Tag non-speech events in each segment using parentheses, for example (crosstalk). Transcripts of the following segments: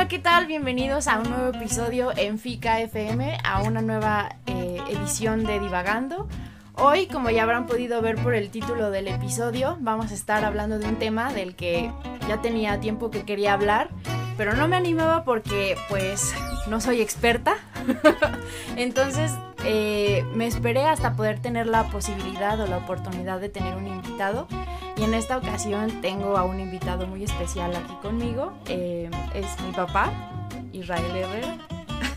Hola, ¿qué tal? Bienvenidos a un nuevo episodio en FICA FM, a una nueva eh, edición de Divagando. Hoy, como ya habrán podido ver por el título del episodio, vamos a estar hablando de un tema del que ya tenía tiempo que quería hablar, pero no me animaba porque pues no soy experta. (laughs) Entonces eh, me esperé hasta poder tener la posibilidad o la oportunidad de tener un invitado. Y en esta ocasión tengo a un invitado muy especial aquí conmigo. Eh, es mi papá, Israel Herrera.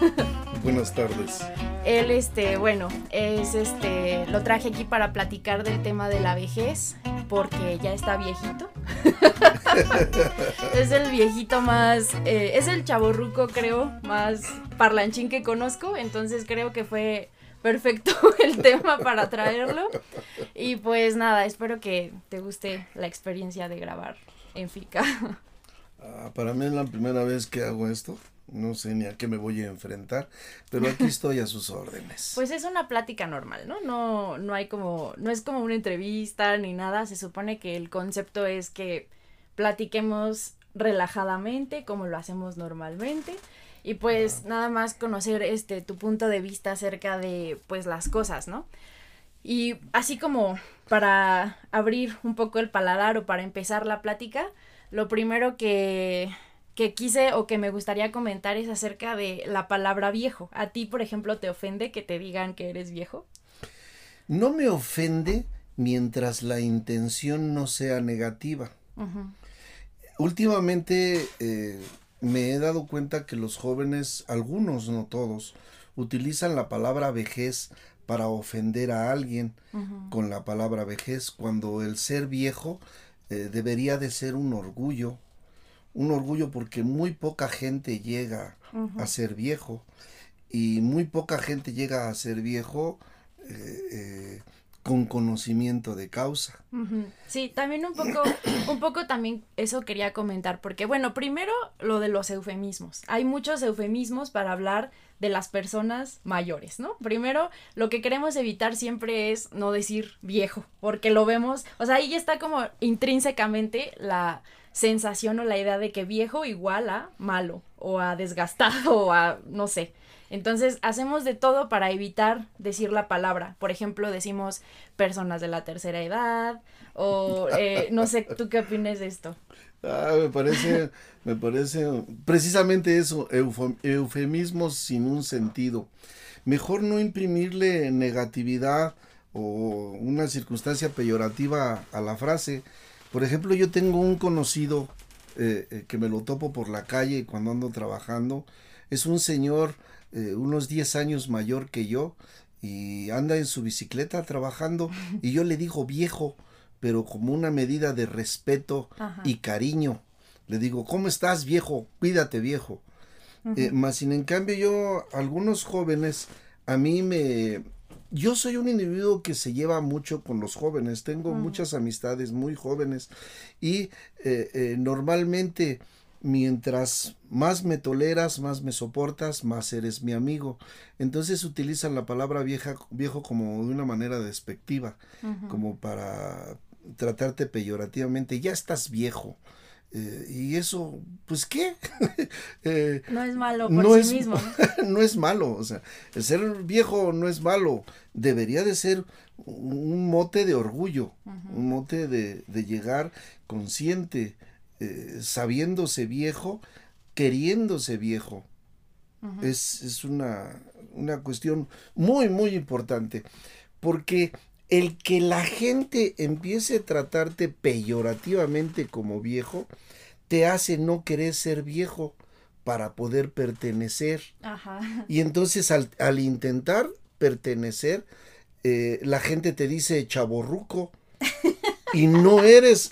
(laughs) Buenas tardes. Él, este, bueno, es este, lo traje aquí para platicar del tema de la vejez, porque ya está viejito. (laughs) es el viejito más, eh, es el chaborruco, creo, más parlanchín que conozco, entonces creo que fue perfecto (laughs) el tema para traerlo. Y pues nada, espero que te guste la experiencia de grabar en FICA. Ah, para mí es la primera vez que hago esto. No sé ni a qué me voy a enfrentar, pero aquí (laughs) estoy a sus órdenes. Pues es una plática normal, ¿no? No, no hay como, no es como una entrevista ni nada. Se supone que el concepto es que platiquemos relajadamente, como lo hacemos normalmente. Y pues nada más conocer este tu punto de vista acerca de pues las cosas, ¿no? Y así como para abrir un poco el paladar o para empezar la plática, lo primero que que quise o que me gustaría comentar es acerca de la palabra viejo. ¿A ti, por ejemplo, te ofende que te digan que eres viejo? No me ofende mientras la intención no sea negativa. Últimamente eh, me he dado cuenta que los jóvenes, algunos, no todos, utilizan la palabra vejez para ofender a alguien con la palabra vejez, cuando el ser viejo eh, debería de ser un orgullo, un orgullo porque muy poca gente llega a ser viejo y muy poca gente llega a ser viejo eh, eh, con conocimiento de causa. Sí, también un poco, (coughs) un poco también eso quería comentar, porque bueno, primero lo de los eufemismos. Hay muchos eufemismos para hablar de las personas mayores, ¿no? Primero, lo que queremos evitar siempre es no decir viejo, porque lo vemos, o sea, ahí está como intrínsecamente la sensación o la idea de que viejo igual a malo o a desgastado o a no sé. Entonces hacemos de todo para evitar decir la palabra. Por ejemplo, decimos personas de la tercera edad o (laughs) eh, no sé, ¿tú qué opinas de esto? Ah, me parece, me parece precisamente eso, eufemismos sin un sentido. Mejor no imprimirle negatividad o una circunstancia peyorativa a la frase, por ejemplo, yo tengo un conocido eh, eh, que me lo topo por la calle cuando ando trabajando. Es un señor eh, unos 10 años mayor que yo y anda en su bicicleta trabajando (laughs) y yo le digo viejo, pero como una medida de respeto y cariño. Le digo, ¿cómo estás viejo? Cuídate viejo. más sin en cambio yo, algunos jóvenes, a mí me, yo soy un individuo que se lleva mucho con los jóvenes, tengo muchas amistades muy jóvenes y eh, eh, normalmente mientras más me toleras, más me soportas, más eres mi amigo. Entonces utilizan la palabra vieja, viejo como de una manera despectiva, como para tratarte peyorativamente, ya estás viejo. Eh, y eso, pues qué. (laughs) Eh, no es malo por sí mismo. (laughs) ¿no? es malo, o sea, el ser viejo no es malo, debería de ser un mote de orgullo, un mote de, llegar consciente, eh, sabiéndose viejo, queriéndose viejo. es, es una, una cuestión muy, muy importante, porque el que la gente empiece a tratarte peyorativamente como viejo, te hace no querer ser viejo para poder pertenecer. Y entonces al, intentar pertenecer, eh, la gente te dice chaborruco (laughs) y no eres...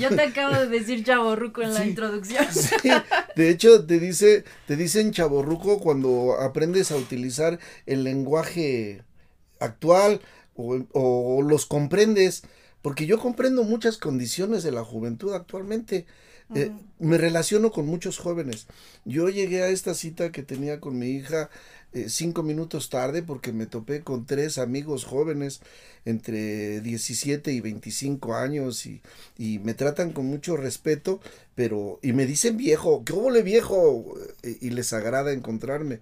Yo te acabo de decir chaborruco en la introducción. (laughs) De hecho, te dice, te dicen chaborruco cuando aprendes a utilizar el lenguaje actual, o, los comprendes, porque yo comprendo muchas condiciones de la juventud actualmente. Eh, me relaciono con muchos jóvenes. Yo llegué a esta cita que tenía con mi hija eh, cinco minutos tarde porque me topé con tres amigos jóvenes entre 17 y 25 años y, y me tratan con mucho respeto, pero y me dicen viejo, ¿qué le viejo? y les agrada encontrarme.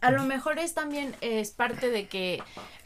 A lo mejor es también es parte de que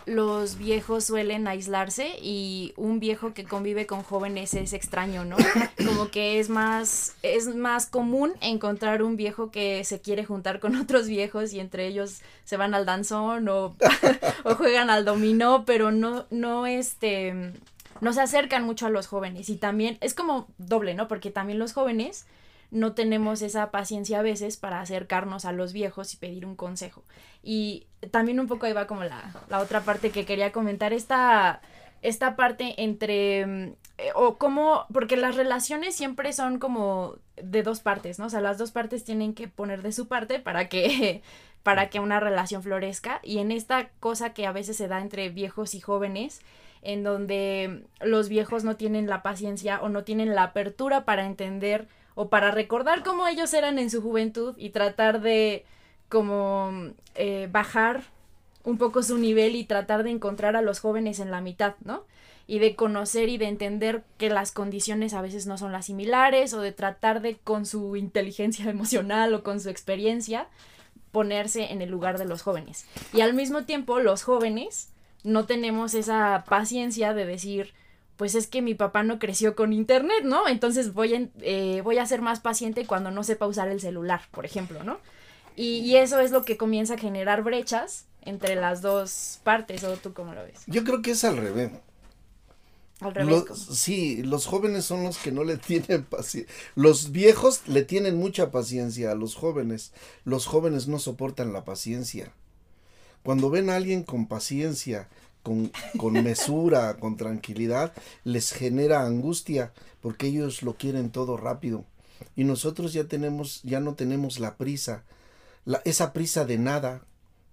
los viejos suelen aislarse y un viejo que convive con jóvenes es extraño, ¿no? (coughs) Como que es más es más común encontrar un viejo que se quiere juntar con otros viejos y entre ellos se van al danzón o, (laughs) o juegan al dominó, pero no no este no se acercan mucho a los jóvenes y también es como doble, ¿no? Porque también los jóvenes no tenemos esa paciencia a veces para acercarnos a los viejos y pedir un consejo. Y también un poco ahí va como la, otra parte que quería comentar, esta, esta parte entre, mm, eh, o como, porque las relaciones siempre son como de dos partes, ¿no? O sea, las dos partes tienen que poner de su parte para que, (laughs) para que una relación florezca. Y en esta cosa que a veces se da entre viejos y jóvenes, en donde los viejos no tienen la paciencia o no tienen la apertura para entender o para recordar cómo ellos eran en su juventud y tratar de como eh, bajar un poco su nivel y tratar de encontrar a los jóvenes en la mitad, ¿no? Y de conocer y de entender que las condiciones a veces no son las similares o de tratar de con su inteligencia (laughs) emocional o con su experiencia ponerse en el lugar de los jóvenes. Y al mismo tiempo los jóvenes no tenemos esa paciencia de decir, pues es que mi papá no creció con internet, ¿no? Entonces voy a, eh, voy a ser más paciente cuando no sepa usar el celular, por ejemplo, ¿no? Y, eso es lo que comienza a generar brechas entre las dos partes, ¿o tú cómo lo ves? Yo creo que es al revés. Al revés. sí, los jóvenes son los que no le (laughs) tienen paciencia. Los viejos le tienen mucha paciencia a los jóvenes. Los jóvenes no soportan la paciencia. Cuando ven a alguien con paciencia, con, mesura, (laughs) con tranquilidad, les genera angustia porque ellos lo quieren todo rápido. Y nosotros ya tenemos, ya no tenemos la prisa, la, esa prisa de nada,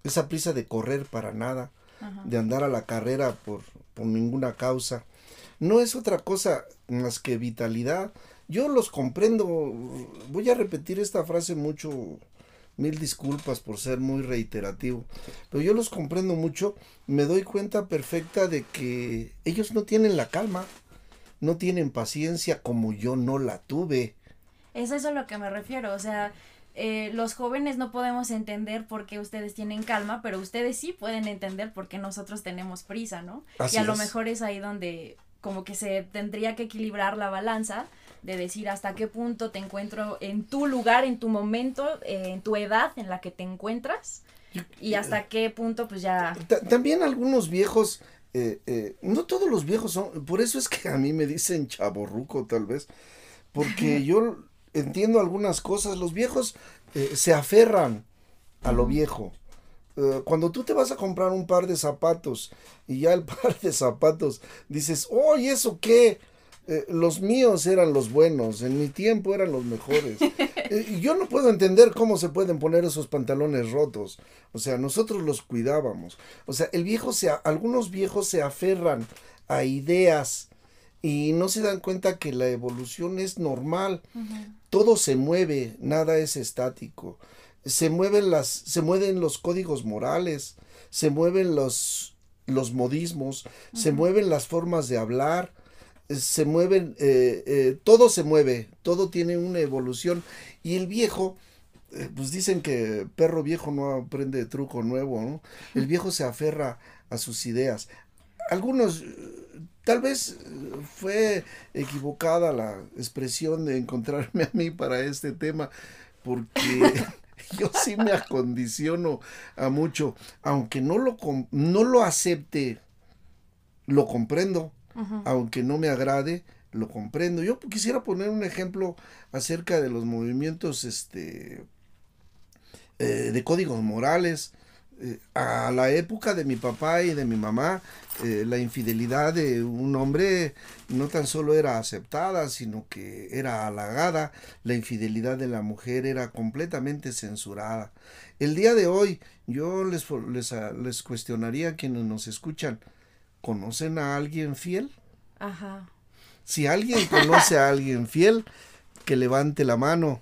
esa prisa de correr para nada, de andar a la carrera por, por ninguna causa. No es otra cosa más que vitalidad. Yo los comprendo. Voy a repetir esta frase mucho mil disculpas por ser muy reiterativo, pero yo los comprendo mucho, me doy cuenta perfecta de que ellos no tienen la calma, no tienen paciencia como yo no la tuve. Es eso a lo que me refiero, o sea, eh, los jóvenes no podemos entender por qué ustedes tienen calma, pero ustedes sí pueden entender por qué nosotros tenemos prisa, ¿no? y a lo mejor es ahí donde como que se tendría que equilibrar la balanza de decir hasta qué punto te encuentro en tu lugar, en tu momento, eh, en tu edad en la que te encuentras y hasta qué punto pues ya... También algunos viejos, eh, eh, no todos los viejos son, por eso es que a mí me dicen chaborruco tal vez, porque (laughs) yo entiendo algunas cosas, los viejos se aferran a lo viejo cuando tú te vas a comprar un par de zapatos y ya el (laughs) par de zapatos dices, oh, ¿y eso qué? Eh, los míos eran los buenos, en mi tiempo eran los mejores. (laughs) Eh, yo no puedo entender cómo se pueden poner esos pantalones rotos. O sea, nosotros los cuidábamos. O sea, el viejo se, algunos viejos se aferran a ideas y no se dan cuenta que la evolución es normal. Todo se mueve, nada es estático. Se mueven las, se mueven los códigos morales, se mueven los, los modismos, se mueven las formas de hablar, se mueven, eh, eh, todo se mueve, todo tiene una evolución. Y el viejo, eh, pues dicen que perro viejo no aprende truco nuevo, ¿no? El viejo se aferra a sus ideas. Algunos, tal vez fue equivocada la expresión de encontrarme a mí para este tema, porque (laughs) (laughs) yo sí me acondiciono a mucho, aunque no lo, no lo acepte, lo comprendo aunque no me agrade, lo comprendo. Yo quisiera poner un ejemplo acerca de los movimientos este, eh, de códigos morales. Eh, a la época de mi papá y de mi mamá, eh, la infidelidad de un hombre no tan solo era aceptada, sino que era halagada. La infidelidad de la mujer era completamente censurada. El día de hoy, yo les, les, les cuestionaría a quienes nos escuchan, ¿Conocen a alguien fiel? Ajá. Si alguien conoce a alguien fiel, que levante la mano.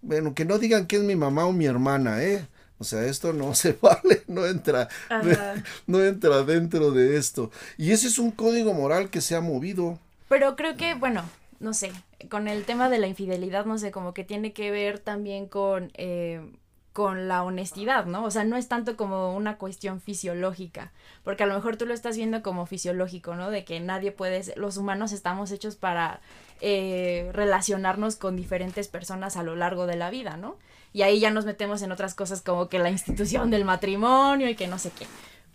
Bueno, que no digan que es mi mamá o mi hermana, ¿eh? O sea, esto no (laughs) se vale, no entra, (laughs) no entra dentro de esto. Y ese es un código moral que se ha movido. Pero creo que, bueno, no sé, con el tema de la infidelidad, no sé, como que tiene que ver también con, eh, con la honestidad, ¿no? O sea, no es tanto como una cuestión fisiológica, porque a lo mejor tú lo estás viendo como fisiológico, ¿no? De que nadie puede, los humanos estamos hechos para eh, relacionarnos con diferentes personas a lo largo de la vida, ¿no? Y ahí ya nos metemos en otras cosas como que la institución del matrimonio y que no sé qué.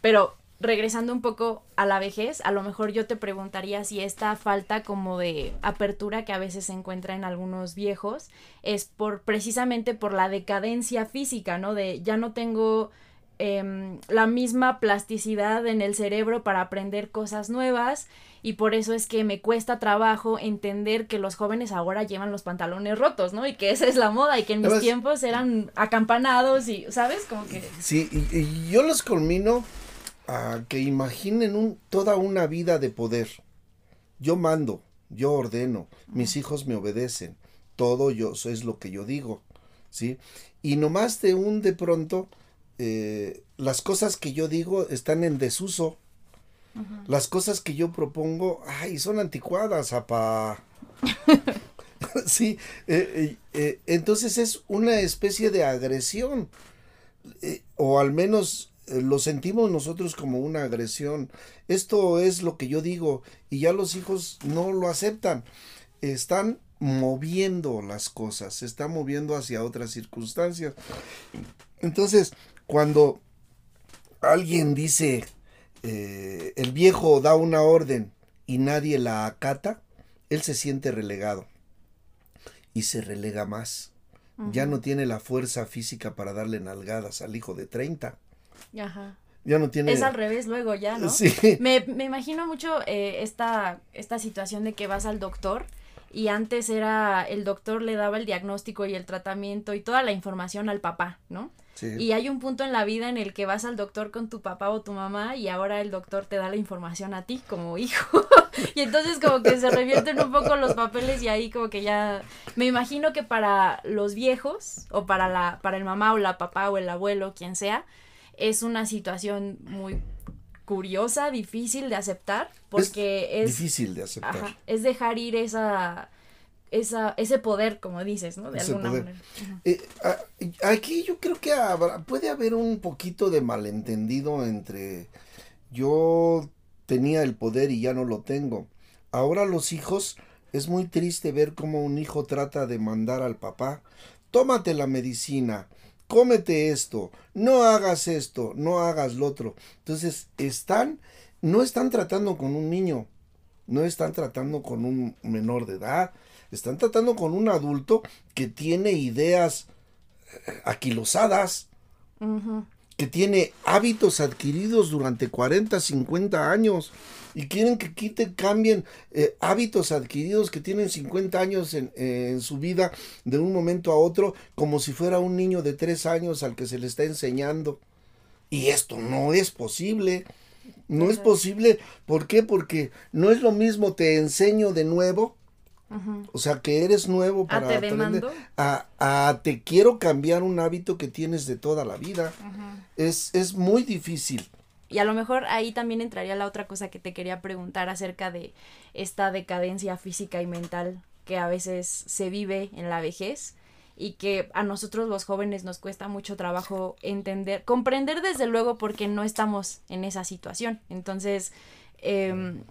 Pero regresando un poco a la vejez, a lo mejor yo te preguntaría si esta falta como de apertura que a veces se encuentra en algunos viejos es por precisamente por la decadencia física, ¿no? De ya no tengo em, la misma plasticidad en el cerebro para aprender cosas nuevas y por eso es que me cuesta trabajo entender que los jóvenes ahora llevan los pantalones rotos, ¿no? Y que esa es la moda y que en mis tiempos eran acampanados y, ¿sabes? Como que... Sí, y yo los culmino a que imaginen un, toda una vida de poder. Yo mando, yo ordeno, mis hijos me obedecen, todo yo es lo que yo digo, ¿sí? Y nomás de un de pronto, eh, las cosas que yo digo están en desuso. Las cosas que yo propongo, ay, son anticuadas, apa. (laughs) sí, eh, eh, entonces es una especie de agresión, o al menos lo sentimos nosotros como una agresión. Esto es lo que yo digo y ya los hijos no lo aceptan. Están moviendo las cosas, se están moviendo hacia otras circunstancias. Entonces, cuando alguien dice, eh, el viejo da una orden y nadie la acata, él se siente relegado y se relega más. Ya no tiene la fuerza física para darle nalgadas al hijo de 30 Ajá. Ya no tiene... Es al revés luego ya, ¿no? Sí. Me, me imagino mucho eh, esta, esta situación de que vas al doctor y antes era el doctor le daba el diagnóstico y el tratamiento y toda la información al papá, ¿no? Sí. Y hay un punto en la vida en el que vas al doctor con tu papá o tu mamá y ahora el doctor te da la información a ti como hijo. (laughs) y entonces como que se revierten un poco los papeles y ahí como que ya me imagino que para los viejos o para la para el mamá o la papá o el abuelo, quien sea, es una situación muy curiosa, difícil de aceptar, porque es, difícil de aceptar. es dejar ir esa esa ese poder, como dices, ¿no? De alguna manera. Eh, aquí yo creo que puede haber un poquito de malentendido entre yo tenía el poder y ya no lo tengo. Ahora los hijos es muy triste ver cómo un hijo trata de mandar al papá, tómate la medicina, cómete esto, no hagas esto, no hagas lo otro. Entonces, están, no están tratando con un niño, no están tratando con un menor de edad, están tratando con un adulto que tiene ideas eh, aquilosadas, que tiene hábitos adquiridos durante 40, 50 años y quieren que quiten, cambien eh, hábitos adquiridos que tienen 50 años en, su vida de un momento a otro, como si fuera un niño de 3 años al que se le está enseñando. Y esto no es posible. No es posible. ¿Por qué? Porque no es lo mismo te enseño de nuevo. O sea, que eres nuevo para ¿A te aprender. A, a, te quiero cambiar un hábito que tienes de toda la vida. es, es muy difícil. Y a lo mejor ahí también entraría la otra cosa que te quería preguntar acerca de esta decadencia física y mental que a veces se vive en la vejez y que a nosotros los jóvenes nos cuesta mucho trabajo entender, comprender desde luego porque no estamos en esa situación. Entonces, eh,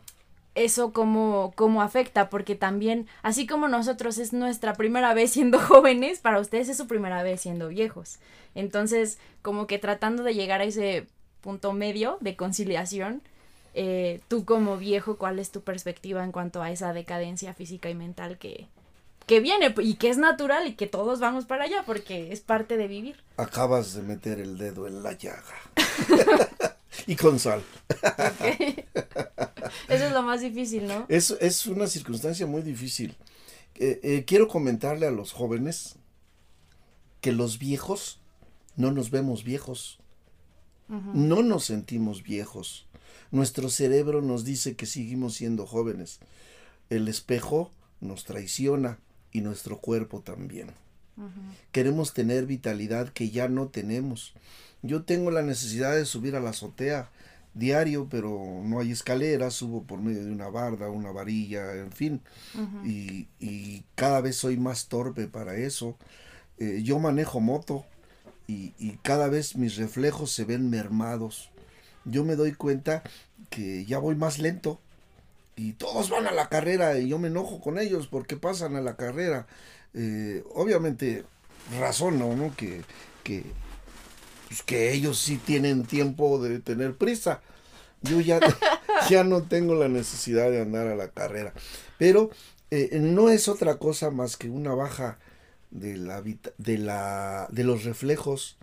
eso cómo, cómo afecta, porque también, así como nosotros es nuestra primera vez siendo (laughs) jóvenes, para ustedes es su primera vez siendo viejos. Entonces, como que tratando de llegar a ese punto medio de conciliación. Eh, tú como viejo, ¿cuál es tu perspectiva en cuanto a esa decadencia física y mental que, que viene y que es natural y que todos vamos para allá porque es parte de vivir? Acabas de meter el dedo en la llaga. (laughs) y con sal. Eso es lo más difícil, ¿no? Es, es una circunstancia muy difícil. Eh, eh, quiero comentarle a los jóvenes que los viejos no nos vemos viejos. No nos sentimos viejos. Nuestro cerebro nos dice que seguimos siendo jóvenes. El espejo nos traiciona y nuestro cuerpo también. Queremos tener vitalidad que ya no tenemos. Yo tengo la necesidad de subir a la azotea diario, pero no hay escaleras, subo por medio de una barda, una varilla, en fin, y, y, cada vez soy más torpe para eso. Eh, yo manejo moto y, y, cada vez mis reflejos se ven mermados. Yo me doy cuenta que ya voy más lento y todos van a la carrera y yo me enojo con ellos porque pasan a la carrera. Eh, obviamente razono, ¿no? Que, que, pues que ellos sí tienen tiempo de tener prisa. Yo ya, (laughs) ya no tengo la necesidad de andar a la carrera. Pero eh, no es otra cosa más que una baja de, la, de, la, de los reflejos.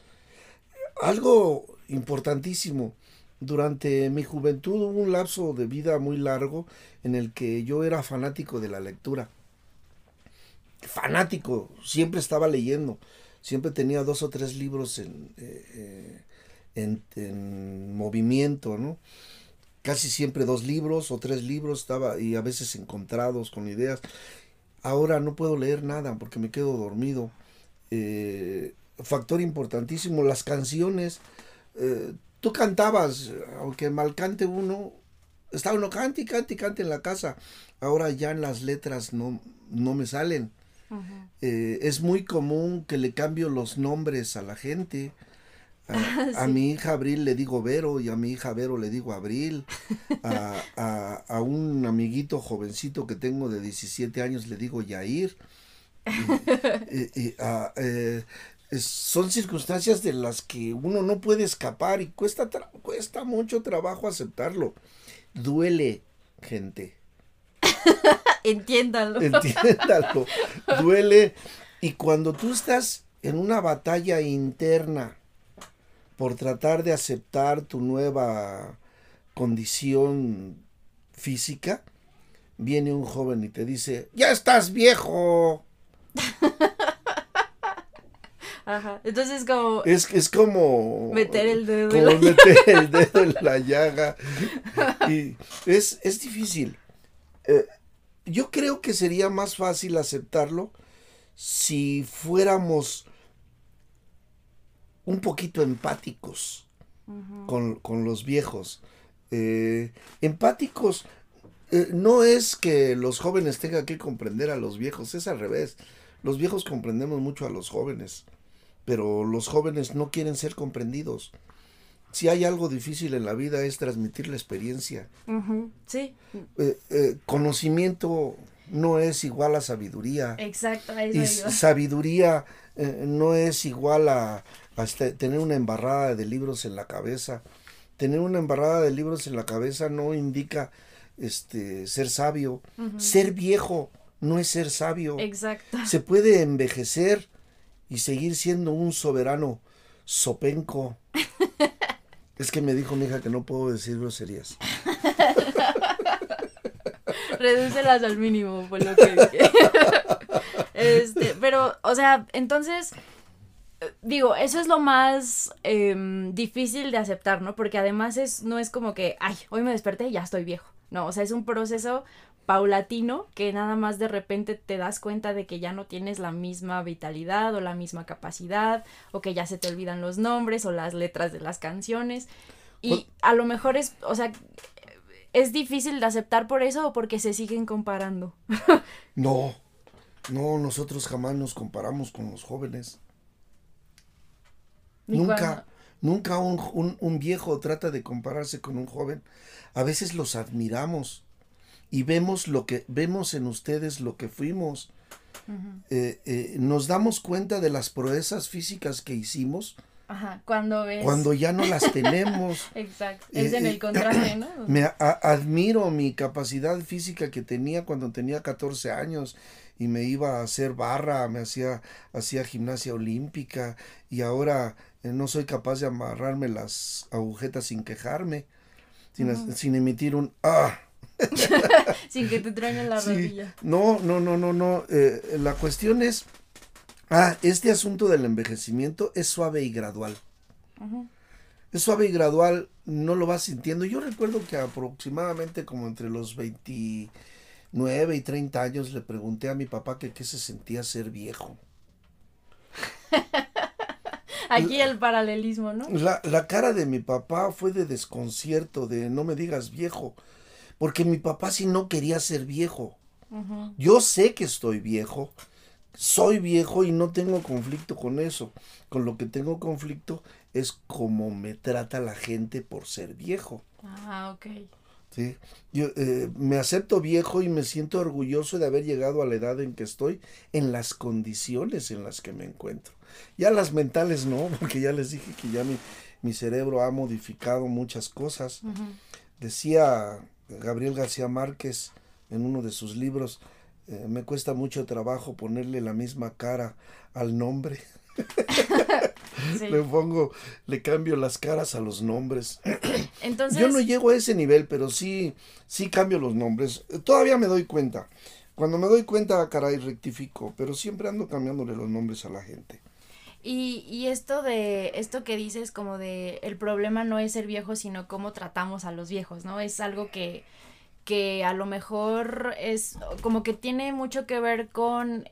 Algo importantísimo. Durante mi juventud hubo un lapso de vida muy largo en el que yo era fanático de la lectura. Fanático, siempre estaba leyendo siempre tenía dos o tres libros en, eh, eh, en, movimiento, ¿no? Casi siempre dos libros o tres libros estaba y a veces encontrados con ideas. Ahora no puedo leer nada porque me quedo dormido. Eh, factor importantísimo, las canciones. tú cantabas, aunque mal cante uno, estaba uno cante y cante y cante en la casa. Ahora ya en las letras no, no me salen. Eh, es muy común que le cambio los nombres a la gente. (laughs) A, mi hija Abril le digo Vero y a mi hija Vero le digo Abril. A, un amiguito jovencito que tengo de 17 años le digo Yair. Eh, son circunstancias de las que uno no puede escapar y cuesta, cuesta mucho trabajo aceptarlo. Duele, gente. (laughs) Entiéndalo. Entiéndalo. Duele. Y cuando tú estás en una batalla interna por tratar de aceptar tu nueva condición física, viene un joven y te dice, ya estás viejo. (laughs) Ajá. Entonces como... Es, es como... Meter el dedo. Como meter el dedo en la llaga. Y es, es difícil. Eh, yo creo que sería más fácil aceptarlo si fuéramos un poquito empáticos con, los viejos. Eh, empáticos eh, no es que los jóvenes tengan que comprender a los viejos, es al revés. Los viejos comprendemos mucho a los jóvenes, pero los jóvenes no quieren ser comprendidos si hay algo difícil en la vida es transmitir la experiencia. Sí. Eh, conocimiento no es igual a sabiduría. Exacto. y sabiduría eh, no es igual a, este, tener una embarrada de libros en la cabeza. Tener una embarrada de libros en la cabeza no indica este, ser sabio. Ser viejo no es ser sabio. Exacto. Se puede envejecer y seguir siendo un soberano sopenco. (laughs) Es que me dijo mi hija que no puedo decir groserías. (laughs) Redúcelas al mínimo, por lo que (laughs) este, pero, o sea, entonces, digo, eso es lo más em, difícil de aceptar, ¿no? Porque además es, no es como que, ay, hoy me desperté y ya estoy viejo. No, o sea, es un proceso paulatino que nada más de repente te das cuenta de que ya no tienes la misma vitalidad o la misma capacidad o que ya se te olvidan los nombres o las letras de las canciones y a lo mejor es, o sea, es difícil de aceptar por eso o porque se siguen comparando. (laughs) no, no, nosotros jamás nos comparamos con los jóvenes. Nunca, nunca un, un viejo trata de compararse con un joven. A veces los admiramos y vemos lo que vemos en ustedes lo que fuimos. Eh, eh, nos damos cuenta de las proezas físicas que hicimos. Ajá, cuando ves. Cuando ya no las tenemos. (laughs) Exacto. Es en el eh, contraste, (clears throat) ¿no? Me admiro mi capacidad física que tenía cuando tenía 14 años y me iba a hacer barra, me hacía, hacía gimnasia olímpica y ahora no soy capaz de amarrarme las agujetas sin quejarme, sin, sin emitir un ah (laughs) (laughs) Sin que te traigan la rodilla. No, no, no, no, no. Eh, la cuestión es, ah, este asunto del envejecimiento es suave y gradual. Es suave y gradual, no lo vas sintiendo. Yo recuerdo que aproximadamente como entre los 29 y 30 años le pregunté a mi papá que qué se sentía ser viejo. (laughs) Aquí el paralelismo, ¿no? La, la cara de mi papá fue de desconcierto, de no me digas viejo, porque mi papá sí no quería ser viejo. Yo sé que estoy viejo, soy viejo y no tengo conflicto con eso. Con lo que tengo conflicto es cómo me trata la gente por ser viejo. Ah, ok. ¿Sí? Yo eh, me acepto viejo y me siento orgulloso de haber llegado a la edad en que estoy, en las condiciones en las que me encuentro. Ya las mentales no, (laughs) porque ya les dije que ya mi, mi cerebro ha modificado muchas cosas. Decía Gabriel García Márquez en uno de sus libros, eh, me cuesta mucho trabajo ponerle la misma cara al nombre. (laughs) (laughs) Le pongo, le cambio las caras a los nombres. Entonces, (clears throat) Yo no llego a ese nivel, pero sí, sí cambio los nombres. Todavía me doy cuenta. Cuando me doy cuenta, caray, rectifico, pero siempre ando cambiándole los nombres a la gente. Y, y esto de, esto que dices como de el problema no es ser viejo, sino cómo tratamos a los viejos, ¿no? Es algo que, que a lo mejor es como que tiene mucho que ver con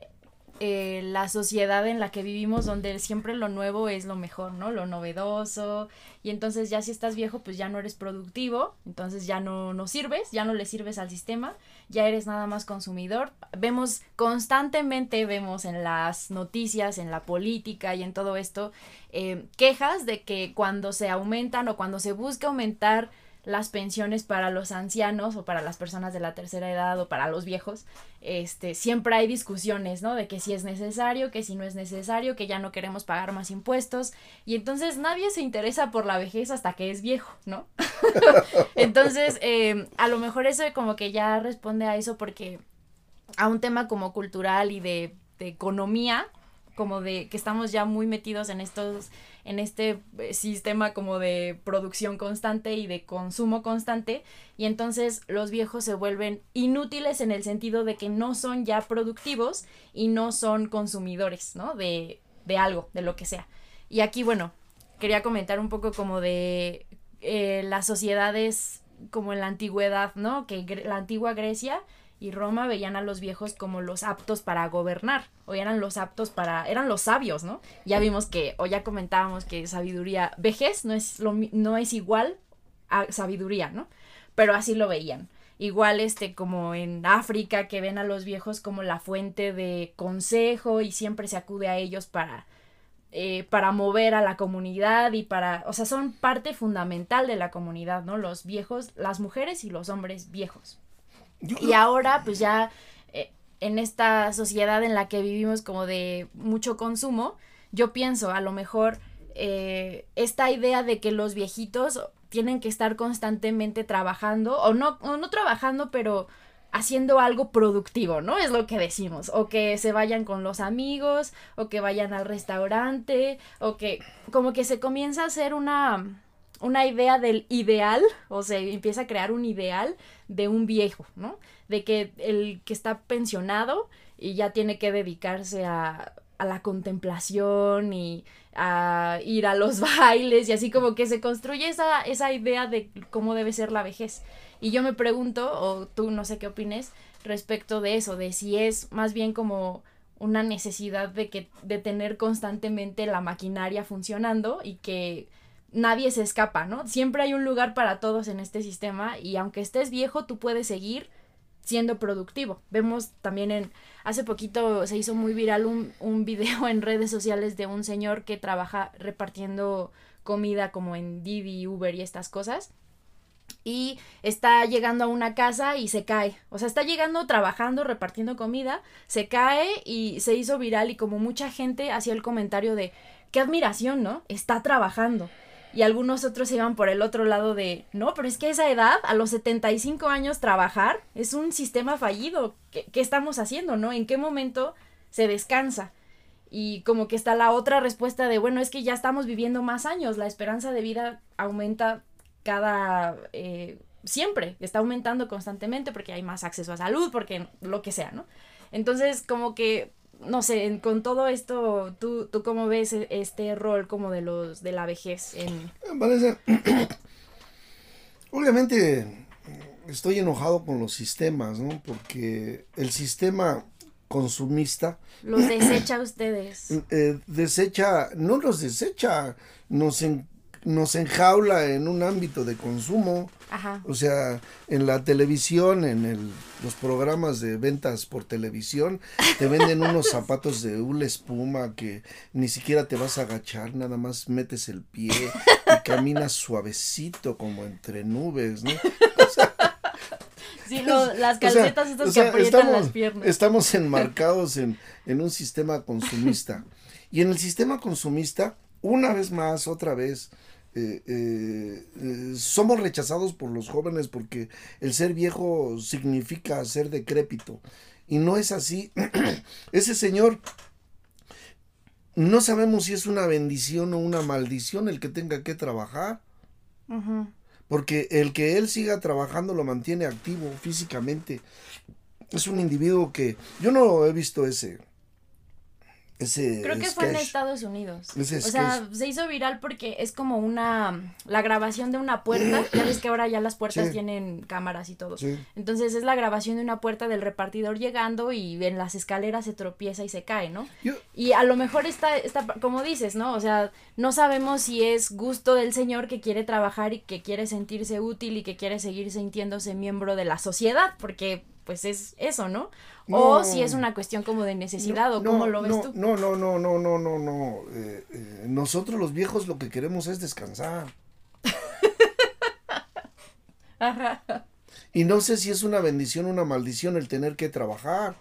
eh, la sociedad en la que vivimos donde siempre lo nuevo es lo mejor, ¿no? Lo novedoso. Y entonces ya si estás viejo, pues ya no eres productivo, entonces ya no, no sirves, ya no le sirves al sistema, ya eres nada más consumidor. Vemos constantemente, vemos en las noticias, en la política y en todo esto, eh, quejas de que cuando se aumentan o cuando se busca aumentar las pensiones para los ancianos o para las personas de la tercera edad o para los viejos, este, siempre hay discusiones, ¿no? De que si es necesario, que si no es necesario, que ya no queremos pagar más impuestos y entonces nadie se interesa por la vejez hasta que es viejo, ¿no? (laughs) entonces, eh, a lo mejor eso como que ya responde a eso porque a un tema como cultural y de economía, como de que estamos ya muy metidos en estos en este eh, sistema como de producción constante y de consumo constante y entonces los viejos se vuelven inútiles en el sentido de que no son ya productivos y no son consumidores, ¿no? De, de algo, de lo que sea. Y aquí, bueno, quería comentar un poco como de eh, las sociedades como en la antigüedad, ¿no? Que la antigua Grecia y Roma veían a los viejos como los aptos para gobernar, o eran los aptos para, eran los sabios, ¿no? Ya vimos que, o ya comentábamos que sabiduría, vejez no es, lo, no es igual a sabiduría, ¿no? Pero así lo veían. Igual este como en África que ven a los viejos como la fuente de consejo y siempre se acude a ellos para, eh, para mover a la comunidad y para, o sea, son parte fundamental de la comunidad, ¿no? Los viejos, las mujeres y los hombres viejos. Y ahora, pues ya eh, en esta sociedad en la que vivimos como de mucho consumo, yo pienso a lo mejor eh, esta idea de que los viejitos tienen que estar constantemente trabajando, o no, o no trabajando, pero haciendo algo productivo, ¿no? Es lo que decimos. O que se vayan con los amigos, o que vayan al restaurante, o que como que se comienza a hacer una una idea del ideal, o sea, empieza a crear un ideal de un viejo, ¿no? De que el que está pensionado y ya tiene que dedicarse a, a la contemplación y a ir a los (laughs) bailes y así como que se construye esa, esa idea de cómo debe ser la vejez. Y yo me pregunto, o tú no sé qué opines, respecto de eso, de si es más bien como una necesidad de que de tener constantemente la maquinaria funcionando y que nadie se escapa, ¿no? Siempre hay un lugar para todos en este sistema y aunque estés viejo, tú puedes seguir siendo productivo. Vemos también en, hace poquito se hizo muy viral un, un (laughs) video en redes sociales de un señor que trabaja repartiendo comida como en Didi, Uber y estas cosas. Y está llegando a una casa y se cae. O sea, está llegando trabajando, repartiendo comida, se cae y se hizo viral y como mucha gente hacía el comentario de, qué admiración, ¿no? Está trabajando y algunos otros se iban por el otro lado de, no, pero es que esa edad, a los 75 años trabajar, es un sistema fallido. ¿Qué, qué estamos haciendo, no? ¿En qué momento se descansa? Y como que está la otra respuesta de, bueno, es que ya estamos viviendo más años, la esperanza de vida aumenta cada... Eh, siempre, está aumentando constantemente porque hay más acceso a salud, porque lo que sea, ¿no? Entonces, como que no sé, con todo esto, ¿tú, ¿tú cómo ves e, este rol como de los de la vejez? En... Parece, (clears throat) obviamente estoy enojado con los sistemas, ¿no? Porque el sistema consumista. Los desecha a ustedes. (clears throat) Eh, desecha, no los desecha, nos, nos enjaula en un ámbito de consumo. Ajá. O sea, en la televisión, en el, los programas de ventas por televisión, te venden (laughs) unos zapatos de una espuma que ni siquiera te vas a agachar, nada más metes el pie y caminas suavecito como entre nubes, ¿no? O sea, Sí, lo, (laughs) las calcetas o sea, estas o sea, que aprietan estamos, las piernas. Estamos enmarcados (laughs) en, en un sistema consumista. Y en el sistema consumista, una vez más, otra vez, eh, eh, eh, somos rechazados por los jóvenes porque el ser viejo significa ser decrépito. Y no es así. (clears throat) Ese señor, no sabemos si es una bendición o una maldición el que tenga que trabajar. Porque el que él siga trabajando lo mantiene activo físicamente. Es un individuo que yo no he visto ese ese Creo que fue en. Estados Unidos. Ese o sea, se hizo viral porque es como una la grabación de una puerta. (clears throat) ya ves que ahora ya las puertas Sí. tienen cámaras y todo. Sí. Entonces es la grabación de una puerta del repartidor llegando y en las escaleras se tropieza y se cae, ¿no? Yo- Y a lo mejor está, está, como dices, ¿no? O sea, no sabemos si es gusto del señor que quiere trabajar y que quiere sentirse útil y que quiere seguir sintiéndose miembro de la sociedad, porque pues es eso, ¿no? O No. si es una cuestión como de necesidad, o No, cómo lo ves tú. No, no, no, no, no, no, no. Eh, eh, nosotros los viejos lo que queremos es descansar. (laughs) Ajá. Y no sé si es una bendición o una maldición el tener que trabajar.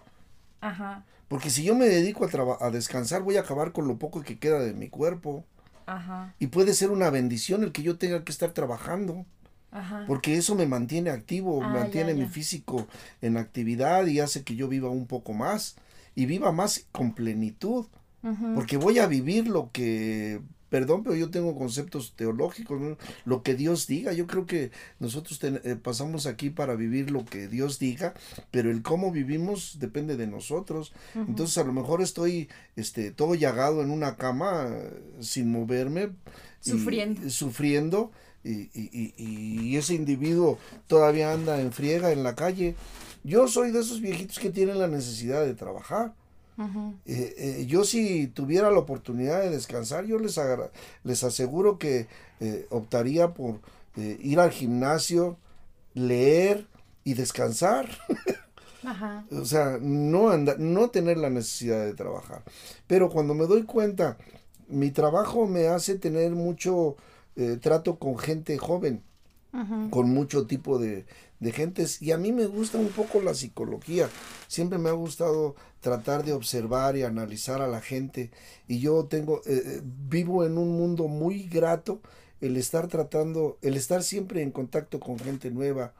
Ajá. Porque si yo me dedico a, a descansar, voy a acabar con lo poco que queda de mi cuerpo. Ajá. Y puede ser una bendición el que yo tenga que estar trabajando. Ajá. Porque eso me mantiene activo, Ah, mantiene ya, mi físico en actividad y hace que yo viva un poco más y viva más con plenitud. Porque voy a vivir lo que, perdón, pero yo tengo conceptos teológicos, ¿no? lo que Dios diga. Yo creo que nosotros ten- eh, pasamos aquí para vivir lo que Dios diga, pero el cómo vivimos depende de nosotros. Entonces a lo mejor estoy este, todo llagado en una cama eh, sin moverme. y- Sufriendo. Y, y- y- y ese individuo todavía anda en friega en la calle. Yo soy de esos viejitos que tienen la necesidad de trabajar. Eh, eh, yo si tuviera la oportunidad de descansar, yo les, les aseguro que eh, optaría por ir al gimnasio, leer y descansar. (laughs) Ajá. o sea, no, anda- no tener la necesidad de trabajar. Pero cuando me doy cuenta, mi trabajo me hace tener mucho eh, trato con gente joven con mucho tipo de, de gentes y a mí me gusta un poco la psicología. Siempre me ha gustado tratar de observar y analizar a la gente y yo tengo eh, eh, vivo en un mundo muy grato el estar tratando, el estar siempre en contacto con gente nueva,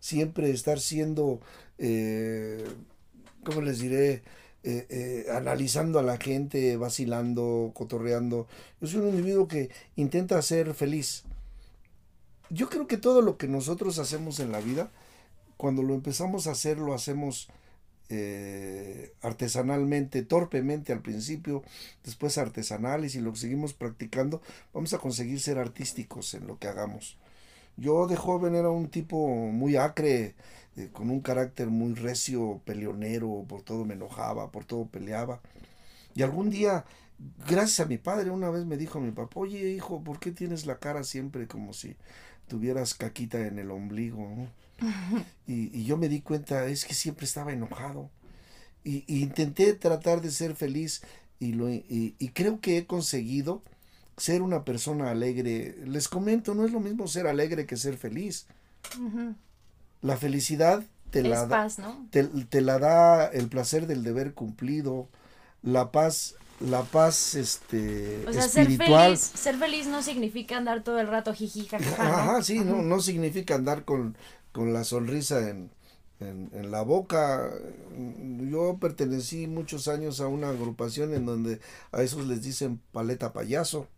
siempre estar siendo, eh, ¿cómo les diré? Eh, eh, analizando a la gente, vacilando, cotorreando. Yo soy un individuo que intenta ser feliz. Yo creo que todo lo que nosotros hacemos en la vida, cuando lo empezamos a hacer, lo hacemos eh, artesanalmente, torpemente al principio, después artesanal, y si lo seguimos practicando, vamos a conseguir ser artísticos en lo que hagamos. Yo de joven era un tipo muy acre, eh, con un carácter muy recio, peleonero, por todo me enojaba, por todo peleaba. Y algún día, gracias a mi padre, una vez me dijo mi papá, oye hijo, ¿por qué tienes la cara siempre como si tuvieras caquita en el ombligo? no?" (laughs) Y, y yo me di cuenta, es que siempre estaba enojado. Y, y intenté tratar de ser feliz y, lo, y, y creo que he conseguido ser una persona alegre. Les comento, no es lo mismo ser alegre que ser feliz. Ujú. La felicidad te la da, te, te la da el placer del deber cumplido, la paz, la paz este O sea, ser espiritual. feliz, ser feliz no significa andar todo el rato jiji, jajaja, ¿no? Ajá, sí, no, no significa andar con, con la sonrisa en, en, en la boca. Yo pertenecí muchos años a una agrupación en donde a esos les dicen paleta payaso.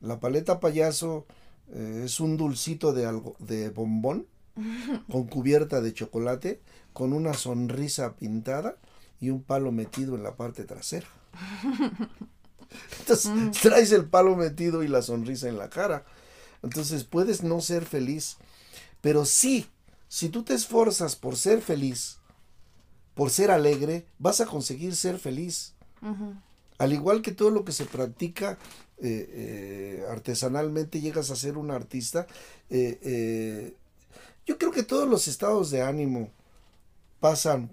La paleta payaso eh, es un dulcito de algo, de bombón (laughs) con cubierta de chocolate, con una sonrisa pintada y un palo metido en la parte trasera. (laughs) Entonces traes el palo metido y la sonrisa en la cara. Entonces puedes no ser feliz, pero sí, si tú te esforzas por ser feliz, por ser alegre, vas a conseguir ser feliz. Al igual que todo lo que se practica eh, eh, artesanalmente, llegas a ser un artista. Eh, yo creo que todos los estados de ánimo pasan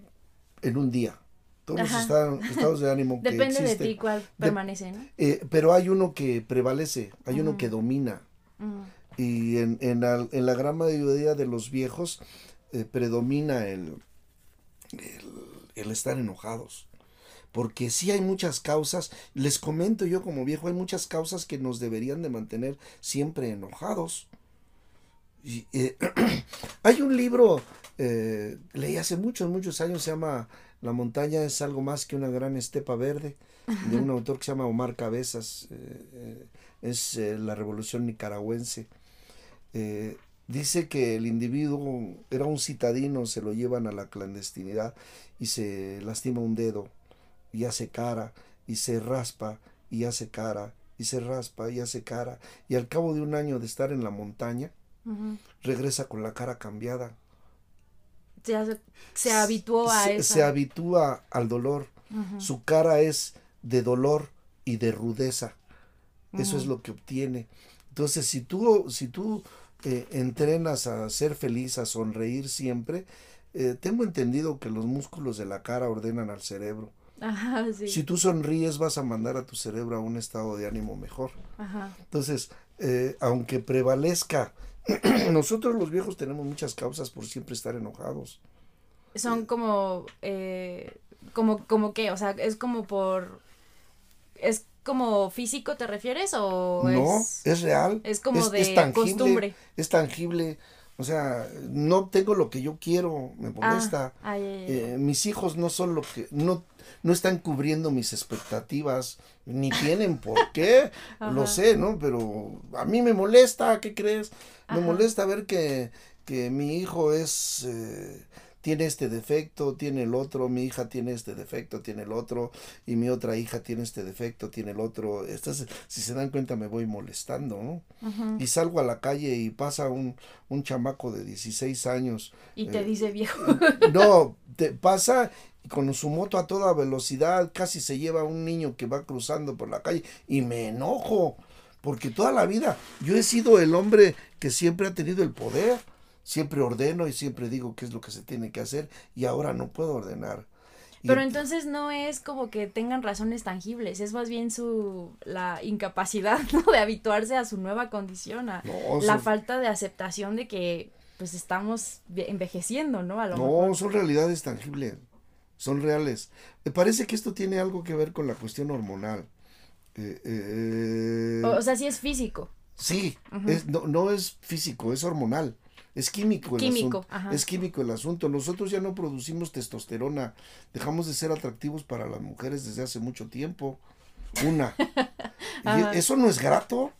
en un día. Todos los estados, de ánimo (laughs) que Depende de ti cuál permanece, ¿no? pero hay uno que prevalece, hay uno que domina. Y en, en, la, en, la, gran mayoría de los viejos predomina el, el, estar enojados. Porque sí hay muchas causas, les comento yo como viejo, hay muchas causas que nos deberían de mantener siempre enojados. Y, eh, (clears throat) hay un libro, eh, leí hace muchos, muchos años, se llama La montaña es algo más que una gran estepa verde, de un autor que se llama Omar Cabezas, eh, es la revolución nicaragüense. Dice que el individuo era un citadino, se lo llevan a la clandestinidad y se lastima un dedo y hace cara y se raspa y hace cara y se raspa y hace cara y al cabo de un año de estar en la montaña regresa con la cara cambiada. Se, habituó a se, Se habitúa al dolor. Su cara es de dolor y de rudeza. Eso es lo que obtiene. Entonces, si tú, si tú entrenas a ser feliz, a sonreír siempre, eh, tengo entendido que los músculos de la cara ordenan al cerebro. Si tú sonríes vas a mandar a tu cerebro a un estado de ánimo mejor. Entonces, eh, aunque prevalezca, (clears throat) nosotros los viejos tenemos muchas causas por siempre estar enojados. Son como, eh, como, como qué, o sea, es como por, es como físico te refieres o no es, real es como de costumbre es tangible o sea no tengo lo que yo quiero me ah, molesta. eh, mis hijos no son lo que no no están cubriendo mis expectativas ni (laughs) tienen por qué lo sé no pero a mí me molesta qué crees me molesta ver que que mi hijo es eh, tiene este defecto, tiene el otro, mi hija tiene este defecto, tiene el otro, y mi otra hija tiene este defecto, tiene el otro. Si se dan cuenta, me voy molestando, ¿no? Y salgo a la calle y pasa un, un chamaco de 16 años. Y te eh, dice viejo. No, te pasa con su moto a toda velocidad, casi se lleva a un niño que va cruzando por la calle y me enojo, porque toda la vida yo he sido el hombre que siempre ha tenido el poder siempre ordeno y siempre digo qué es lo que se tiene que hacer y ahora no puedo ordenar. Pero entonces no es como que tengan razones tangibles, es más bien su la incapacidad (laughs) ¿no? de habituarse a su nueva condición, a la falta de aceptación de que pues estamos envejeciendo, ¿no? A lo no, son realidades tangibles, son reales. Me parece que esto tiene algo que ver con la cuestión hormonal. Eh, eh, o, sea, sí es físico. Sí, es, no, no es físico, es hormonal. Es químico el asunto. Es químico el asunto. Nosotros ya no producimos testosterona. Dejamos de ser atractivos para las mujeres desde hace mucho tiempo. Una. (laughs) y eso no es grato.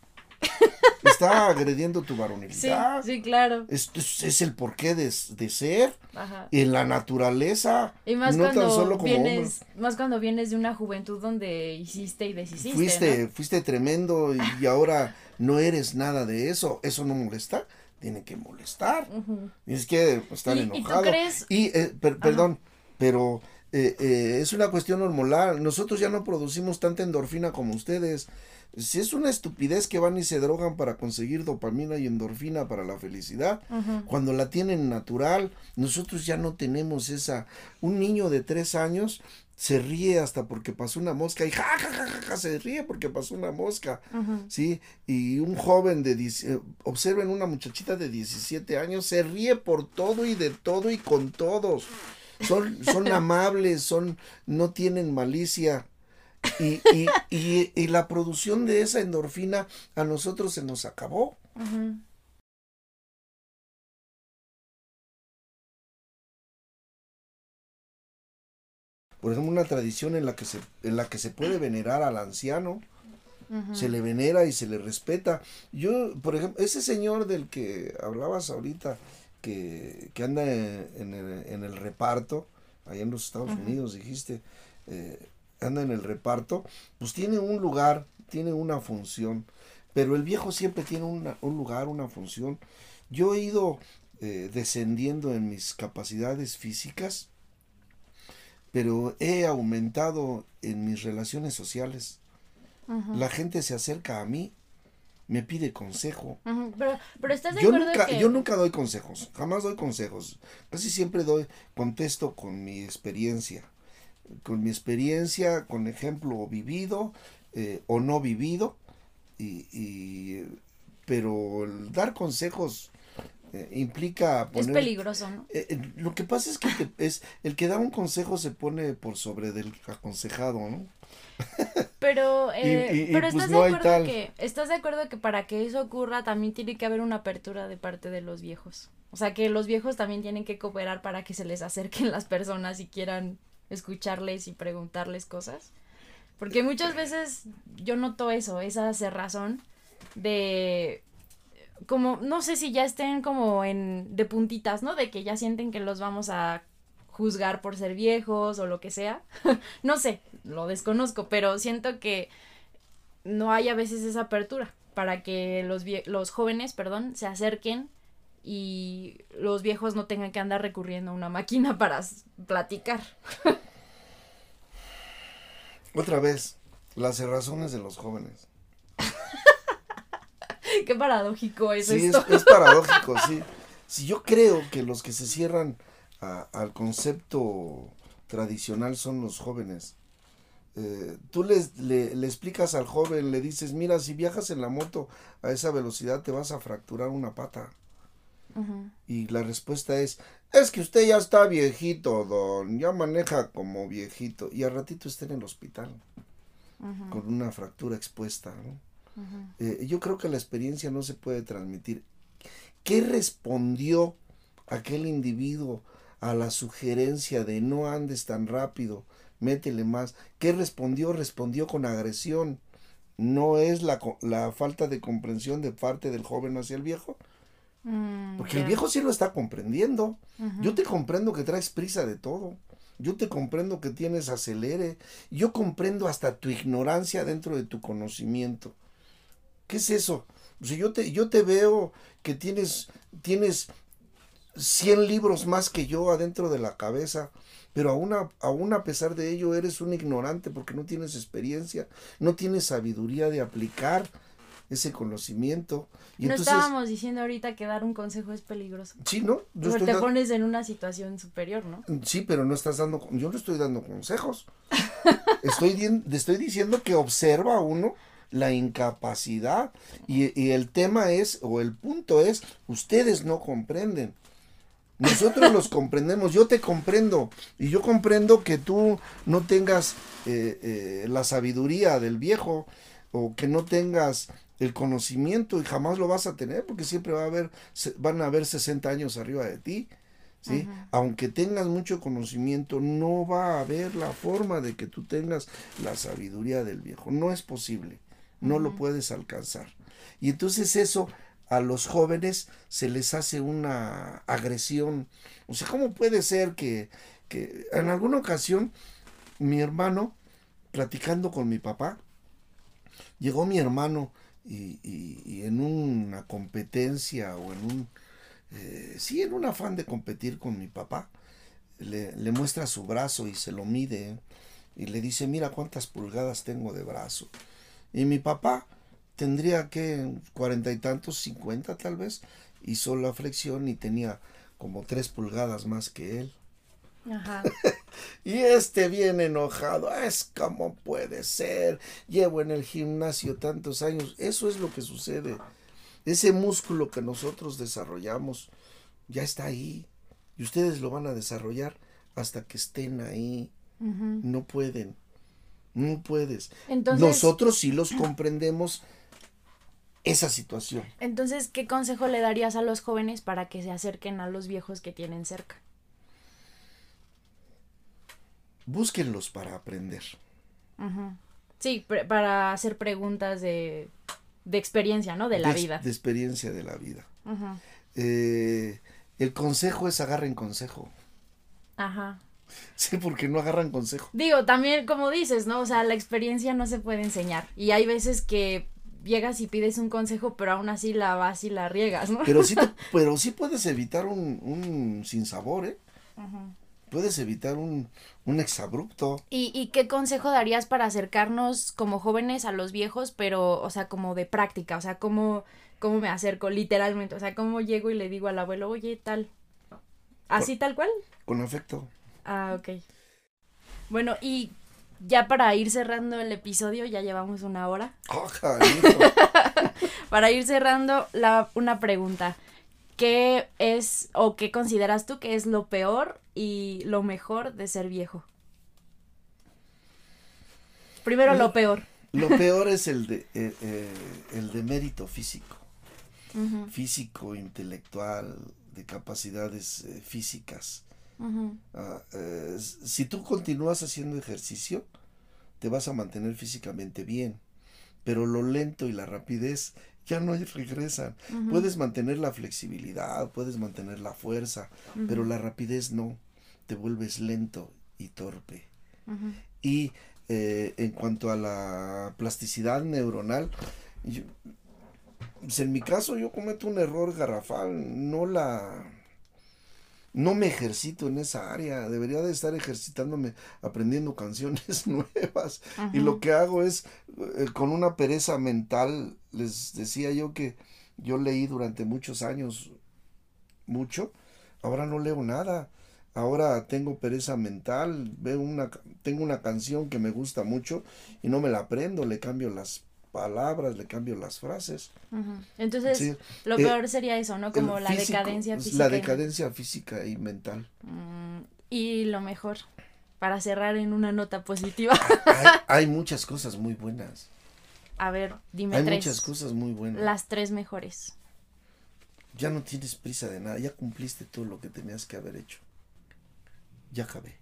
Está agrediendo tu varonilidad. Sí, sí claro. Es, es, el porqué de, de ser. Ajá. En la naturaleza. Y más cuando vienes, más cuando vienes de una juventud donde hiciste y deshiciste. Fuiste, fuiste tremendo y ahora no eres nada de eso. ¿Eso no molesta? tiene que molestar. Y es que estar enojado. ¿Y, eh, perdón, pero eh, eh, es una cuestión hormonal. Nosotros ya no producimos tanta endorfina como ustedes. Si es una estupidez que van y se drogan para conseguir dopamina y endorfina para la felicidad, cuando la tienen natural, nosotros ya no tenemos esa. Un niño de tres años se ríe hasta porque pasó una mosca y ja, ja, ja, ja, se ríe porque pasó una mosca, ¿sí? Y un joven de, eh, observen una muchachita de 17 años, se ríe por todo y de todo y con todos. Son, son (laughs) amables, son, no tienen malicia. Y, y, y, y, la producción de esa endorfina a nosotros se nos acabó. por ejemplo, una tradición en la que se, en la que se puede venerar al anciano, se le venera y se le respeta. Yo, por ejemplo, ese señor del que hablabas ahorita, que, que anda en, el, en, el, reparto, allá en los Estados Unidos, dijiste, eh, anda en el reparto, pues tiene un lugar, tiene una función, pero el viejo siempre tiene un lugar, una función. Yo he ido eh, descendiendo en mis capacidades físicas, pero he aumentado en mis relaciones sociales. La gente se acerca a mí, me pide consejo. pero, pero, estás de yo acuerdo nunca, que... Yo nunca doy consejos, jamás doy consejos. Casi siempre doy, contesto con mi experiencia. Con mi experiencia, con ejemplo vivido eh, o no vivido. Y, y, pero el dar consejos eh, implica poner, es peligroso no eh, eh, lo que pasa es que es el que da un consejo se pone por sobre del aconsejado no (laughs) pero eh, pero pues estás de acuerdo que estás de acuerdo que para que eso ocurra también tiene que haber una apertura de parte de los viejos o sea que los viejos también tienen que cooperar para que se les acerquen las personas y quieran escucharles y preguntarles cosas. Porque muchas veces yo noto eso esa cerrazón de como, no sé si ya estén como en, de puntitas, ¿no? De que ya sienten que los vamos a juzgar por ser viejos o lo que sea. (laughs) no sé, lo desconozco, pero siento que no hay a veces esa apertura para que los, los jóvenes, perdón, se acerquen y los viejos no tengan que andar recurriendo a una máquina (laughs) para platicar. (laughs) Otra vez, las razones de los jóvenes. (laughs) Qué paradójico es sí, esto. Es, es paradójico, (laughs) sí. Si yo creo que los que se cierran al concepto tradicional son los jóvenes. Eh, tú les, le, explicas al joven, le dices, mira, si viajas en la moto a esa velocidad te vas a fracturar una pata. Y la respuesta es, es que usted ya está viejito, don, ya maneja como viejito. Y al ratito está en el hospital, con una fractura expuesta. ¿no? Eh, yo creo que la experiencia no se puede transmitir. ¿Qué respondió aquel individuo a la sugerencia de no andes tan rápido, métele más? ¿Qué respondió? Respondió con agresión. ¿No es la, la falta de comprensión de parte del joven hacia el viejo? Mm, Porque el viejo sí lo está comprendiendo. Yo te comprendo que traes prisa de todo. Yo te comprendo que tienes acelere. Yo comprendo hasta tu ignorancia dentro de tu conocimiento. ¿Qué es eso? Si yo te, yo te veo que tienes, tienes 100 libros más que yo adentro de la cabeza, pero aún a, aún a pesar de ello eres un ignorante porque no tienes experiencia, no tienes sabiduría de aplicar ese conocimiento. Y no estábamos diciendo ahorita que dar un consejo es peligroso. Sí, ¿no? Porque te pones en una situación superior, ¿no? Sí, pero no estás dando, yo no estoy dando consejos. (laughs) estoy, estoy diciendo que observa uno la incapacidad. Y, el tema es, o el punto es, ustedes no comprenden. Nosotros los (laughs) comprendemos, yo te comprendo y yo comprendo que tú no tengas eh, eh, la sabiduría del viejo o que no tengas el conocimiento y jamás lo vas a tener porque siempre va a haber, van a haber 60 años arriba de ti. ¿sí? Aunque tengas mucho conocimiento, no va a haber la forma de que tú tengas la sabiduría del viejo. No es posible no lo puedes alcanzar. Y entonces eso a los jóvenes se les hace una agresión. O sea, ¿cómo puede ser que, que en alguna ocasión mi hermano, platicando con mi papá, llegó mi hermano y, y, en una competencia o en un, eh, sí, en un afán de competir con mi papá, le, le muestra su brazo y se lo mide y le dice, mira cuántas pulgadas tengo de brazo. Y mi papá tendría que cuarenta y tantos, cincuenta tal vez, hizo la flexión y tenía como tres pulgadas más que él. Ajá. (laughs) y este bien enojado, es como puede ser, llevo en el gimnasio tantos años, eso es lo que sucede. Ese músculo que nosotros desarrollamos ya está ahí y ustedes lo van a desarrollar hasta que estén ahí. No pueden. No puedes. Nosotros sí los comprendemos esa situación. Entonces, ¿qué consejo le darías a los jóvenes para que se acerquen a los viejos que tienen cerca? Búsquenlos para aprender. Sí, para hacer preguntas de, de, experiencia, ¿no? De la vida. De experiencia de la vida. Eh, el consejo es agarren consejo. Ajá. (laughs) Sí, porque no agarran consejo. Digo, también como dices, ¿no? O sea, la experiencia no se puede enseñar. Y hay veces que llegas y pides un consejo, pero aún así la vas y la riegas, ¿no? Pero sí, (laughs) pero sí puedes evitar un, un sinsabor, ¿eh? puedes evitar un, un exabrupto. ¿Y, ¿Y qué consejo darías para acercarnos como jóvenes a los viejos, pero, o sea, como de práctica? O sea, ¿cómo, cómo me acerco literalmente? O sea, ¿cómo llego y le digo al abuelo, oye, tal? ¿Así tal cual? Con afecto. Ah, ok. Bueno, y ya para ir cerrando el episodio, ya llevamos una hora. Oh, (laughs) para ir cerrando, la, una pregunta. ¿Qué es o qué consideras tú que es lo peor y lo mejor de ser viejo? Primero lo, peor. Lo peor es el de eh, eh, el de mérito físico. Físico, intelectual, de capacidades eh, físicas. Ah, si tú continúas haciendo ejercicio, te vas a mantener físicamente bien. Pero lo lento y la rapidez ya no regresan. Puedes mantener la flexibilidad, puedes mantener la fuerza, pero la rapidez no. Te vuelves lento y torpe. Y eh, en cuanto a la plasticidad neuronal, pues en mi caso yo cometo un error garrafal, no la no me ejercito en esa área, debería de estar ejercitándome aprendiendo (laughs) canciones nuevas y lo que hago es eh, con una pereza mental, les decía yo que yo leí durante muchos años mucho, ahora no leo nada. Ahora tengo pereza mental, veo una, tengo una canción que me gusta mucho y no me la aprendo, le cambio las palabras, le cambio las frases. Entonces, lo eh, peor sería eso, ¿no? Como la decadencia física. La decadencia física y mental. Mm, y lo mejor, para cerrar en una nota positiva. (laughs) hay, muchas cosas muy buenas. A ver, dime hay muchas cosas muy buenas. Las tres mejores. Ya no tienes prisa de nada, ya cumpliste todo lo que tenías que haber hecho. Ya acabé.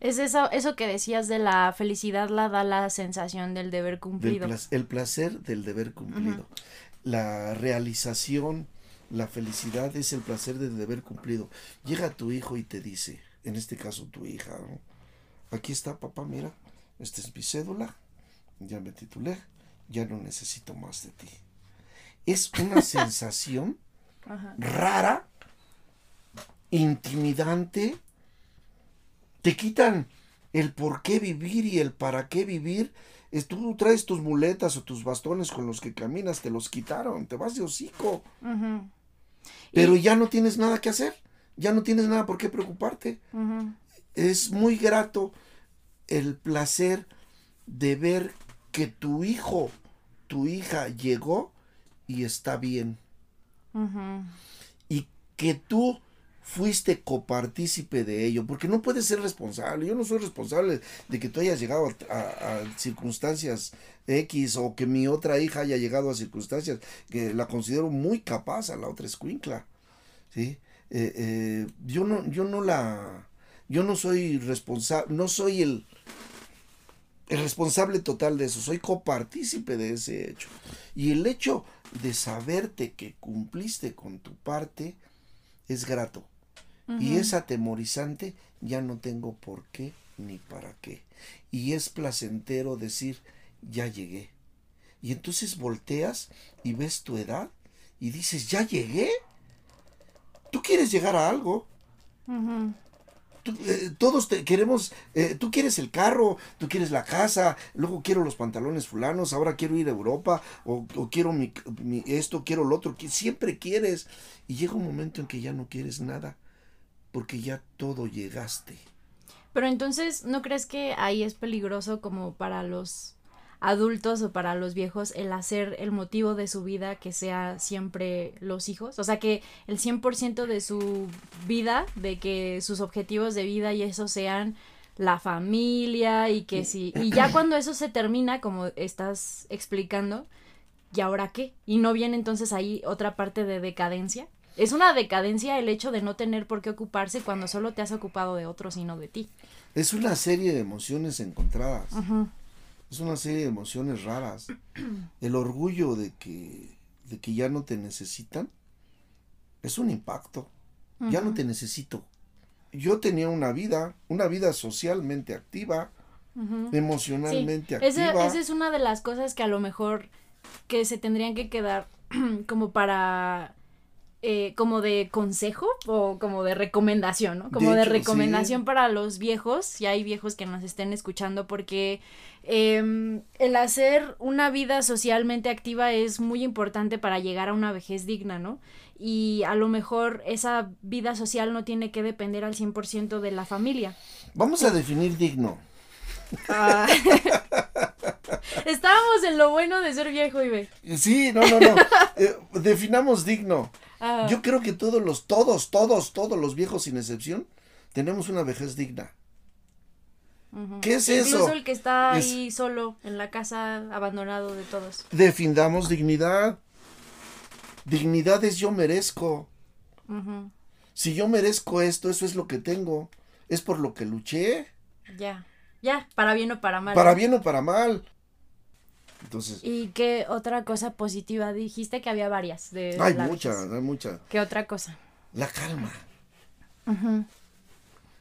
Es eso, eso que decías de la felicidad la da la sensación del deber cumplido. el placer del deber cumplido. La realización, la felicidad es el placer del deber cumplido. Llega tu hijo y te dice, en este caso tu hija, aquí está papá, mira, esta es mi cédula, ya me titulé, ya no necesito más de ti. Es una (laughs) sensación rara, intimidante, te quitan el por qué vivir y el para qué vivir. Tú traes tus muletas o tus bastones con los que caminas, te los quitaron, te vas de hocico. Pero ya no tienes nada que hacer, ya no tienes nada por qué preocuparte. Es muy grato el placer de ver que tu hijo, tu hija llegó y está bien. Y que tú fuiste copartícipe de ello, porque no puedes ser responsable. Yo no soy responsable de que tú hayas llegado a, circunstancias X o que mi otra hija haya llegado a circunstancias que la considero muy capaz a la otra escuincla. ¿sí? Eh, eh, yo no, yo no la, yo no soy responsable, no soy el, el responsable total de eso, soy copartícipe de ese hecho. Y el hecho de saberte que cumpliste con tu parte es grato y es atemorizante, ya no tengo por qué ni para qué. Y es placentero decir, ya llegué. Y entonces volteas y ves tu edad y dices, ya llegué. Tú quieres llegar a algo. Eh, todos te, queremos, eh, tú quieres el carro, tú quieres la casa, luego quiero los pantalones fulanos, ahora quiero ir a Europa, o, quiero mi, esto, quiero lo otro, que siempre quieres. Y llega un momento en que ya no quieres nada porque ya todo llegaste. Pero entonces, ¿no crees que ahí es peligroso como para los adultos o para los viejos el hacer el motivo de su vida que sea siempre los hijos? O sea, que el 100% de su vida, de que sus objetivos de vida y eso sean la familia y que si y ya (coughs) cuando eso se termina como estás explicando, ¿y ahora qué? Y no viene entonces ahí otra parte de decadencia. Es una decadencia el hecho de no tener por qué ocuparse cuando solo te has ocupado de otros y no de ti. Es una serie de emociones encontradas. Es una serie de emociones raras. (clears throat) El orgullo de que, de que ya no te necesitan es un impacto. Ya no te necesito. Yo tenía una vida, una vida socialmente activa, emocionalmente activa. esa es una de las cosas que a lo mejor que se tendrían que quedar (clears throat) como para eh, como de consejo o como de recomendación, ¿no? Como De recomendación sí. para los viejos, si hay viejos que nos estén escuchando, porque em, el hacer una vida socialmente activa es muy importante para llegar a una vejez digna, ¿no? Y a lo mejor esa vida social no tiene que depender al 100% de la familia. Vamos a definir digno. Ah. (laughs) Estábamos en lo bueno de ser viejo, Ibe. Sí, no, no, no. Eh, definamos digno. Ah, Yo creo que todos los, todos, todos, todos los viejos sin excepción, tenemos una vejez digna. ¿Qué es Incluso eso? el que está Es- ahí solo en la casa, abandonado de todos. Defindamos dignidad. Dignidad es yo merezco. Si yo merezco esto, eso es lo que tengo. Es por lo que luché. Ya, ya, para bien o para mal. Para bien o para mal. Entonces, ¿Y qué otra cosa positiva? Dijiste que había varias. De hay la mucha, vejez. hay mucha. ¿Qué otra cosa? La calma.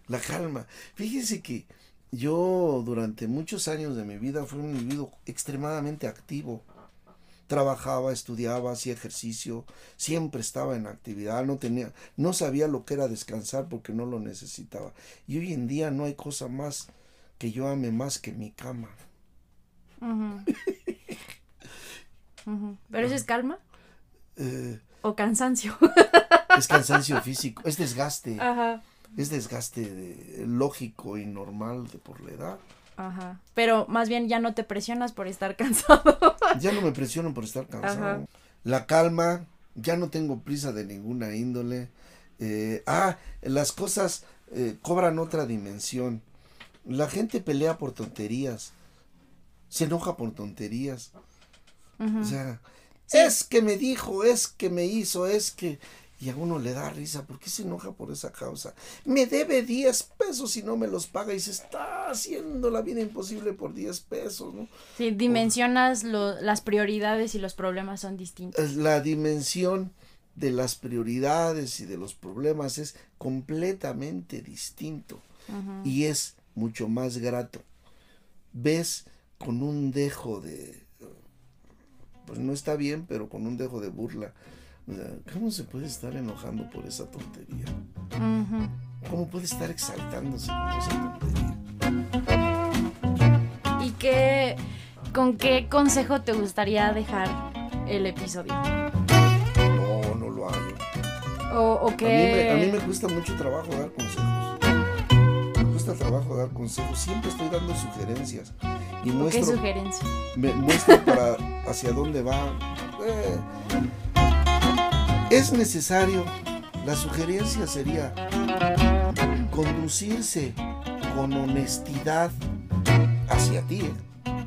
La calma. Fíjense que yo durante muchos años de mi vida fui un individuo extremadamente activo. Trabajaba, estudiaba, hacía ejercicio, siempre estaba en actividad, no tenía, no sabía lo que era descansar porque no lo necesitaba. Y hoy en día no hay cosa más que yo ame más que mi cama. (laughs) ¿Pero eso es calma Eh, o cansancio? (laughs) es cansancio físico, es desgaste, Ajá. es desgaste de- lógico y normal de por la edad. Ajá. Pero más bien ya no te presionas por estar (laughs) cansado. Ya no me presiono por estar cansado. Ajá. La calma, ya no tengo prisa de ninguna índole. Eh, ah, las cosas eh, cobran otra dimensión. La gente pelea por tonterías. Se enoja por tonterías. O sea, Sí. es que me dijo, es que me hizo, es que... Y a uno le da risa, ¿por qué se enoja por esa causa? Me debe 10 pesos y no me los paga y se está haciendo la vida imposible por 10 pesos, ¿no? Sí, dimensionas lo- las prioridades y los problemas son distintos. es la dimensión de las prioridades y de los problemas es completamente distinto y es mucho más grato. Ves con un dejo de pues no está bien, pero con un dejo de burla. O sea, ¿Cómo se puede estar enojando por esa tontería? ¿Cómo puede estar exaltándose por esa tontería? ¿Y qué, con qué consejo te gustaría dejar el episodio? No, no lo hago. O, o A mí, me, a mí me cuesta mucho trabajo dar consejos. Trabajo dar consejos. Siempre estoy dando sugerencias. Y ¿o ¿Qué muestro, sugerencia? me muestro para hacia dónde va. Eh, es necesario. La sugerencia sería conducirse con honestidad hacia ti. ¿eh?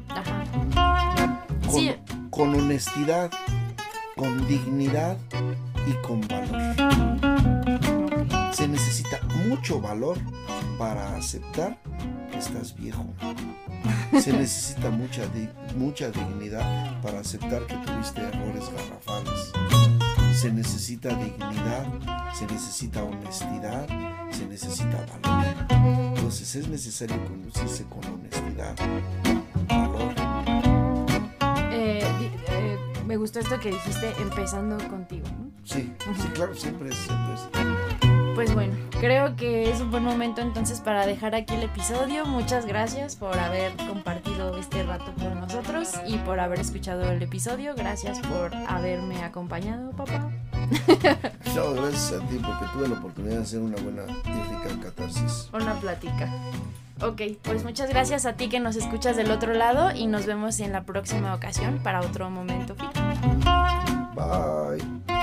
Ajá. Con, Sí. con honestidad, con dignidad y con valor. Se necesita mucho valor para aceptar que estás viejo. (laughs) Se necesita mucha, di- mucha dignidad para aceptar que tuviste errores garrafales. Se necesita dignidad, se necesita honestidad, se necesita valor. Entonces es necesario conducirse con honestidad, valor. Eh, eh, me gustó esto que dijiste empezando contigo. ¿no? Sí, sí, claro, siempre es, siempre es. Pues bueno, creo que es un buen momento entonces para dejar aquí el episodio. Muchas gracias por haber compartido este rato con nosotros y por haber escuchado el episodio. Gracias por haberme acompañado, papá. (laughs) No, gracias a ti porque tuve la oportunidad de hacer una buena y rica catarsis. Una plática. Ok, pues muchas gracias a ti que nos escuchas del otro lado y nos vemos en la próxima ocasión para otro momento. Bye.